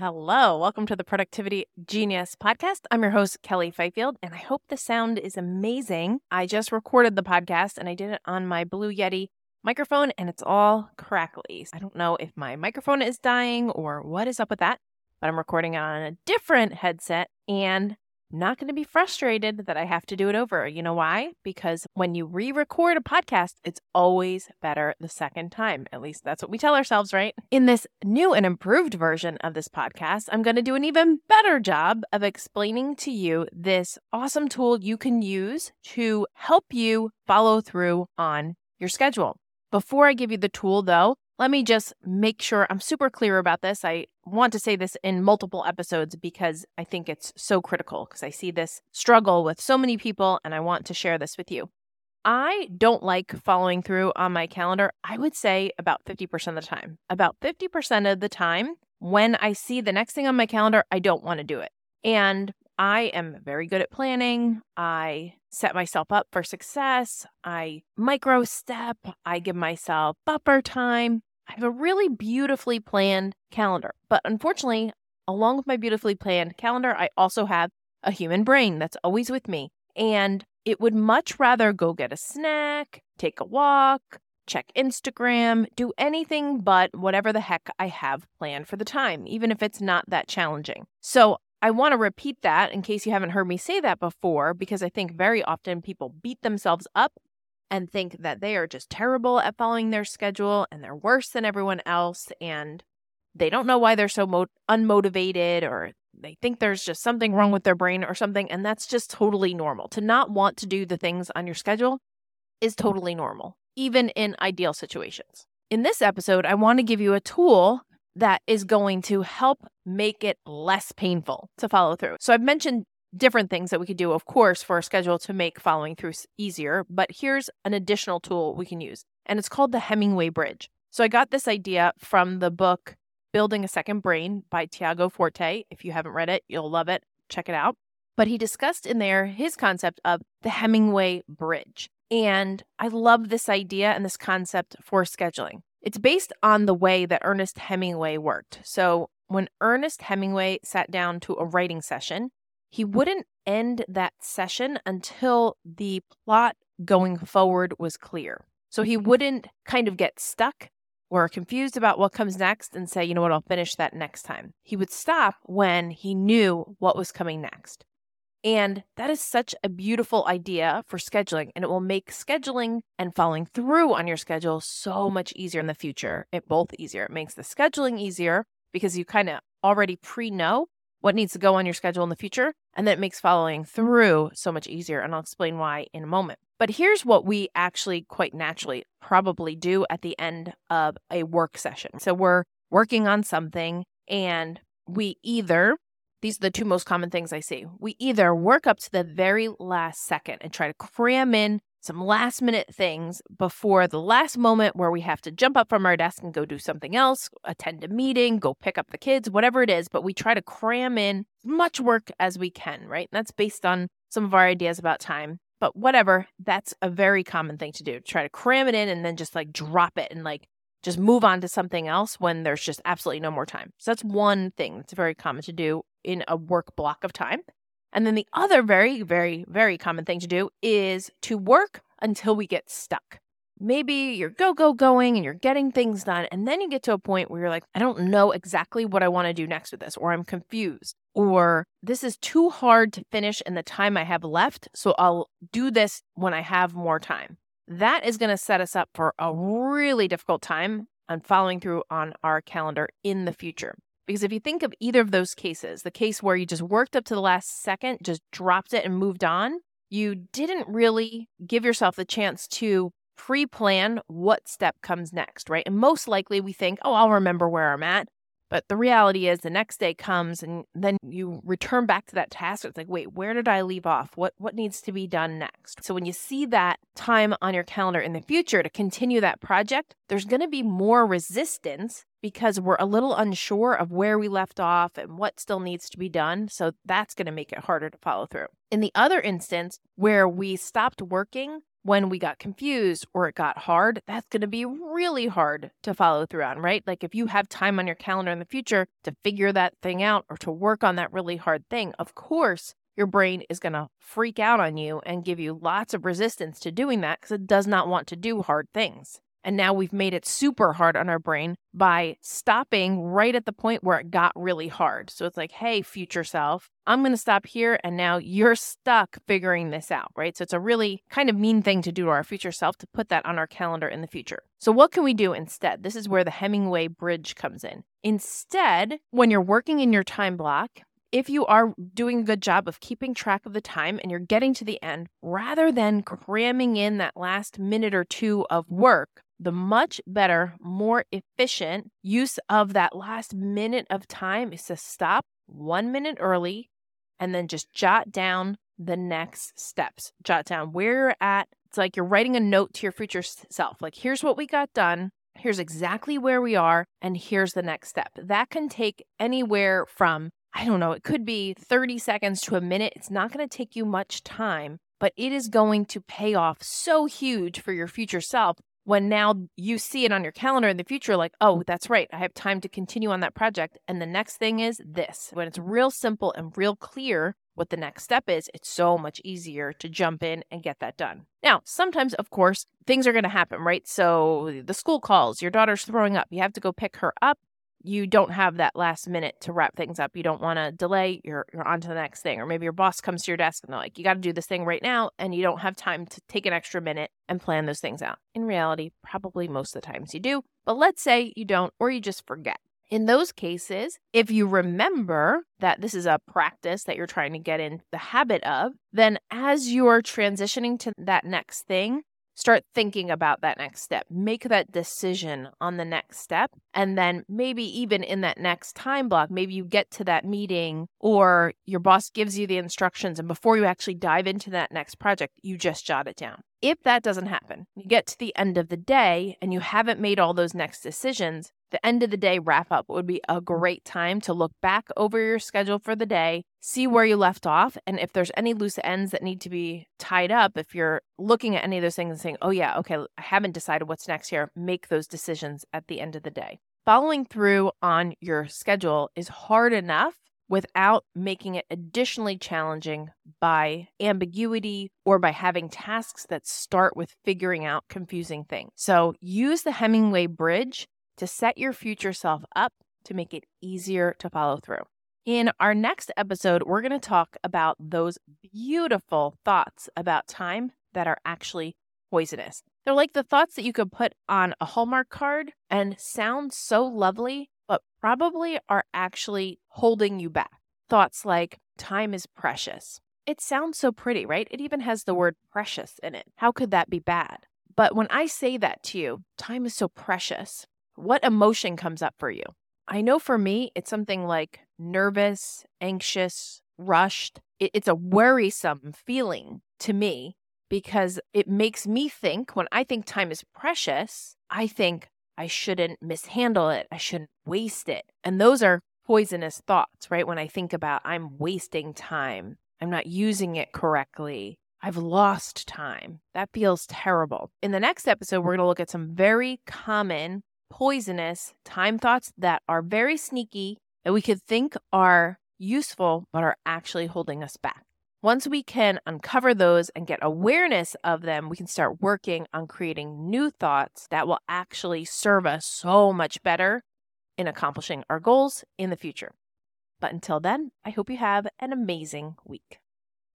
Hello, welcome to the Productivity Genius podcast. I'm your host, Kelly Fifield, and I hope the sound is amazing. I just recorded the podcast and I did it on my Blue Yeti microphone, and it's all crackly. I don't know if my microphone is dying or what is up with that, but I'm recording on a different headset, and not going to be frustrated that I have to do it over. You know why? Because when you re record a podcast, it's always better the second time. At least that's what we tell ourselves, right? In this new and improved version of this podcast, I'm going to do an even better job of explaining to you this awesome tool you can use to help you follow through on your schedule. Before I give you the tool, though, let me just make sure I'm super clear about this. I want to say this in multiple episodes because I think it's so critical because I see this struggle with so many people and I want to share this with you. I don't like following through on my calendar, I would say about 50% of the time. About 50% of the time, when I see the next thing on my calendar, I don't want to do it. And I am very good at planning. I set myself up for success. I micro step. I give myself buffer time. I have a really beautifully planned calendar. But unfortunately, along with my beautifully planned calendar, I also have a human brain that's always with me. And it would much rather go get a snack, take a walk, check Instagram, do anything but whatever the heck I have planned for the time, even if it's not that challenging. So I want to repeat that in case you haven't heard me say that before, because I think very often people beat themselves up and think that they are just terrible at following their schedule and they're worse than everyone else and they don't know why they're so mo- unmotivated or they think there's just something wrong with their brain or something and that's just totally normal. To not want to do the things on your schedule is totally normal, even in ideal situations. In this episode, I want to give you a tool that is going to help make it less painful to follow through. So I've mentioned different things that we could do, of course, for a schedule to make following through easier. But here's an additional tool we can use, and it's called the Hemingway Bridge. So I got this idea from the book Building a Second Brain by Tiago Forte. If you haven't read it, you'll love it. Check it out. But he discussed in there his concept of the Hemingway Bridge. And I love this idea and this concept for scheduling. It's based on the way that Ernest Hemingway worked. So, when Ernest Hemingway sat down to a writing session, he wouldn't end that session until the plot going forward was clear. So he mm-hmm. wouldn't kind of get stuck or confused about what comes next and say, you know what, I'll finish that next time. He would stop when he knew what was coming next. And that is such a beautiful idea for scheduling, and it will make scheduling and following through on your schedule so much easier in the future. It both easier. It makes the scheduling easier because you kind of already pre know what needs to go on your schedule in the future. And that makes following through so much easier. And I'll explain why in a moment. But here's what we actually quite naturally probably do at the end of a work session. So we're working on something and we either, these are the two most common things I see, we either work up to the very last second and try to cram in some last minute things before the last moment where we have to jump up from our desk and go do something else, attend a meeting, go pick up the kids, whatever it is. But we try to cram in as much work as we can, right? And that's based on some of our ideas about time. But whatever, that's a very common thing to do. Try to cram it in and then just like drop it and like just move on to something else when there's just absolutely no more time. So that's one thing that's very common to do in a work block of time. And then the other very, very, very common thing to do is to work until we get stuck. Maybe you're go, go, going and you're getting things done. And then you get to a point where you're like, I don't know exactly what I want to do next with this, or I'm confused, or this is too hard to finish in the time I have left. So I'll do this when I have more time. That is going to set us up for a really difficult time on following through on our calendar in the future. Because if you think of either of those cases, the case where you just worked up to the last second, just dropped it and moved on, you didn't really give yourself the chance to pre plan what step comes next, right? And most likely we think, oh, I'll remember where I'm at. But the reality is the next day comes and then you return back to that task. It's like, wait, where did I leave off? What what needs to be done next? So when you see that time on your calendar in the future to continue that project, there's going to be more resistance because we're a little unsure of where we left off and what still needs to be done. So that's going to make it harder to follow through. In the other instance where we stopped working when we got confused or it got hard, that's going to be really hard to follow through on, right? Like if you have time on your calendar in the future to figure that thing out or to work on that really hard thing, of course, your brain is going to freak out on you and give you lots of resistance to doing that because it does not want to do hard things. And now we've made it super hard on our brain by stopping right at the point where it got really hard. So it's like, hey, future self, I'm going to stop here. And now you're stuck figuring this out, right? So it's a really kind of mean thing to do to our future self to put that on our calendar in the future. So what can we do instead? This is where the Hemingway bridge comes in. Instead, when you're working in your time block, if you are doing a good job of keeping track of the time and you're getting to the end, rather than cramming in that last minute or two of work, the much better, more efficient use of that last minute of time is to stop one minute early and then just jot down the next steps. Jot down where you're at. It's like you're writing a note to your future self. Like, here's what we got done. Here's exactly where we are. And here's the next step. That can take anywhere from, I don't know, it could be 30 seconds to a minute. It's not going to take you much time, but it is going to pay off so huge for your future self when now you see it on your calendar in the future, like, oh, mm. that's right, I have time to continue on that project. And the next thing is this. When it's real simple and real clear what the next step is, it's so much easier to jump in and get that done. Now, sometimes, of course, things are going to happen, right? So the school calls, your daughter's throwing up, you have to go pick her up you don't have that last minute to wrap things up. You don't want to delay. You're you're on to the next thing. Or maybe your boss comes to your desk and they're like, you got to do this thing right now, and you don't have time to take an extra minute and plan those things out. In reality, probably most of the times you do. But let's say you don't, or you just forget. In those cases, if you remember that this is a practice that you're trying to get in the habit of, then as you're transitioning to that next thing, start thinking about that next step. Make that decision on the next step. And then maybe even in that next time block, maybe you get to that meeting or your boss gives you the instructions. And before you actually dive into that next project, you just jot it down. If that doesn't happen, you get to the end of the day and you haven't made all those next decisions, the end of the day wrap up would be a great time to look back over your schedule for the day, see where you left off, and if there's any loose ends that need to be tied up, if you're looking at any of those things and saying, oh, yeah, okay, I haven't decided what's next here, make those decisions at the end of the day. Following through on your schedule is hard enough without making it additionally challenging by ambiguity or by having tasks that start with figuring out confusing things. So use the Hemingway bridge to set your future self up to make it easier to follow through. In our next episode, we're going to talk about those beautiful thoughts about time that are actually poisonous. They're like the thoughts that you could put on a Hallmark card and sound so lovely, but probably are actually holding you back. Thoughts like, time is precious. It sounds so pretty, right? It even has the word precious in it. How could that be bad? But when I say that to you, time is so precious, what emotion comes up for you? I know for me, it's something like nervous, anxious, rushed. It's a worrisome feeling to me because it makes me think when I think time is precious, I think I shouldn't mishandle it, I shouldn't waste it. And those are poisonous thoughts, right? When I think about I'm wasting time, I'm not using it correctly. I've lost time. That feels terrible. In the next episode, we're going to look at some very common poisonous time thoughts that are very sneaky that we could think are useful but are actually holding us back. Once we can uncover those and get awareness of them, we can start working on creating new thoughts that will actually serve us so much better in accomplishing our goals in the future. But until then, I hope you have an amazing week.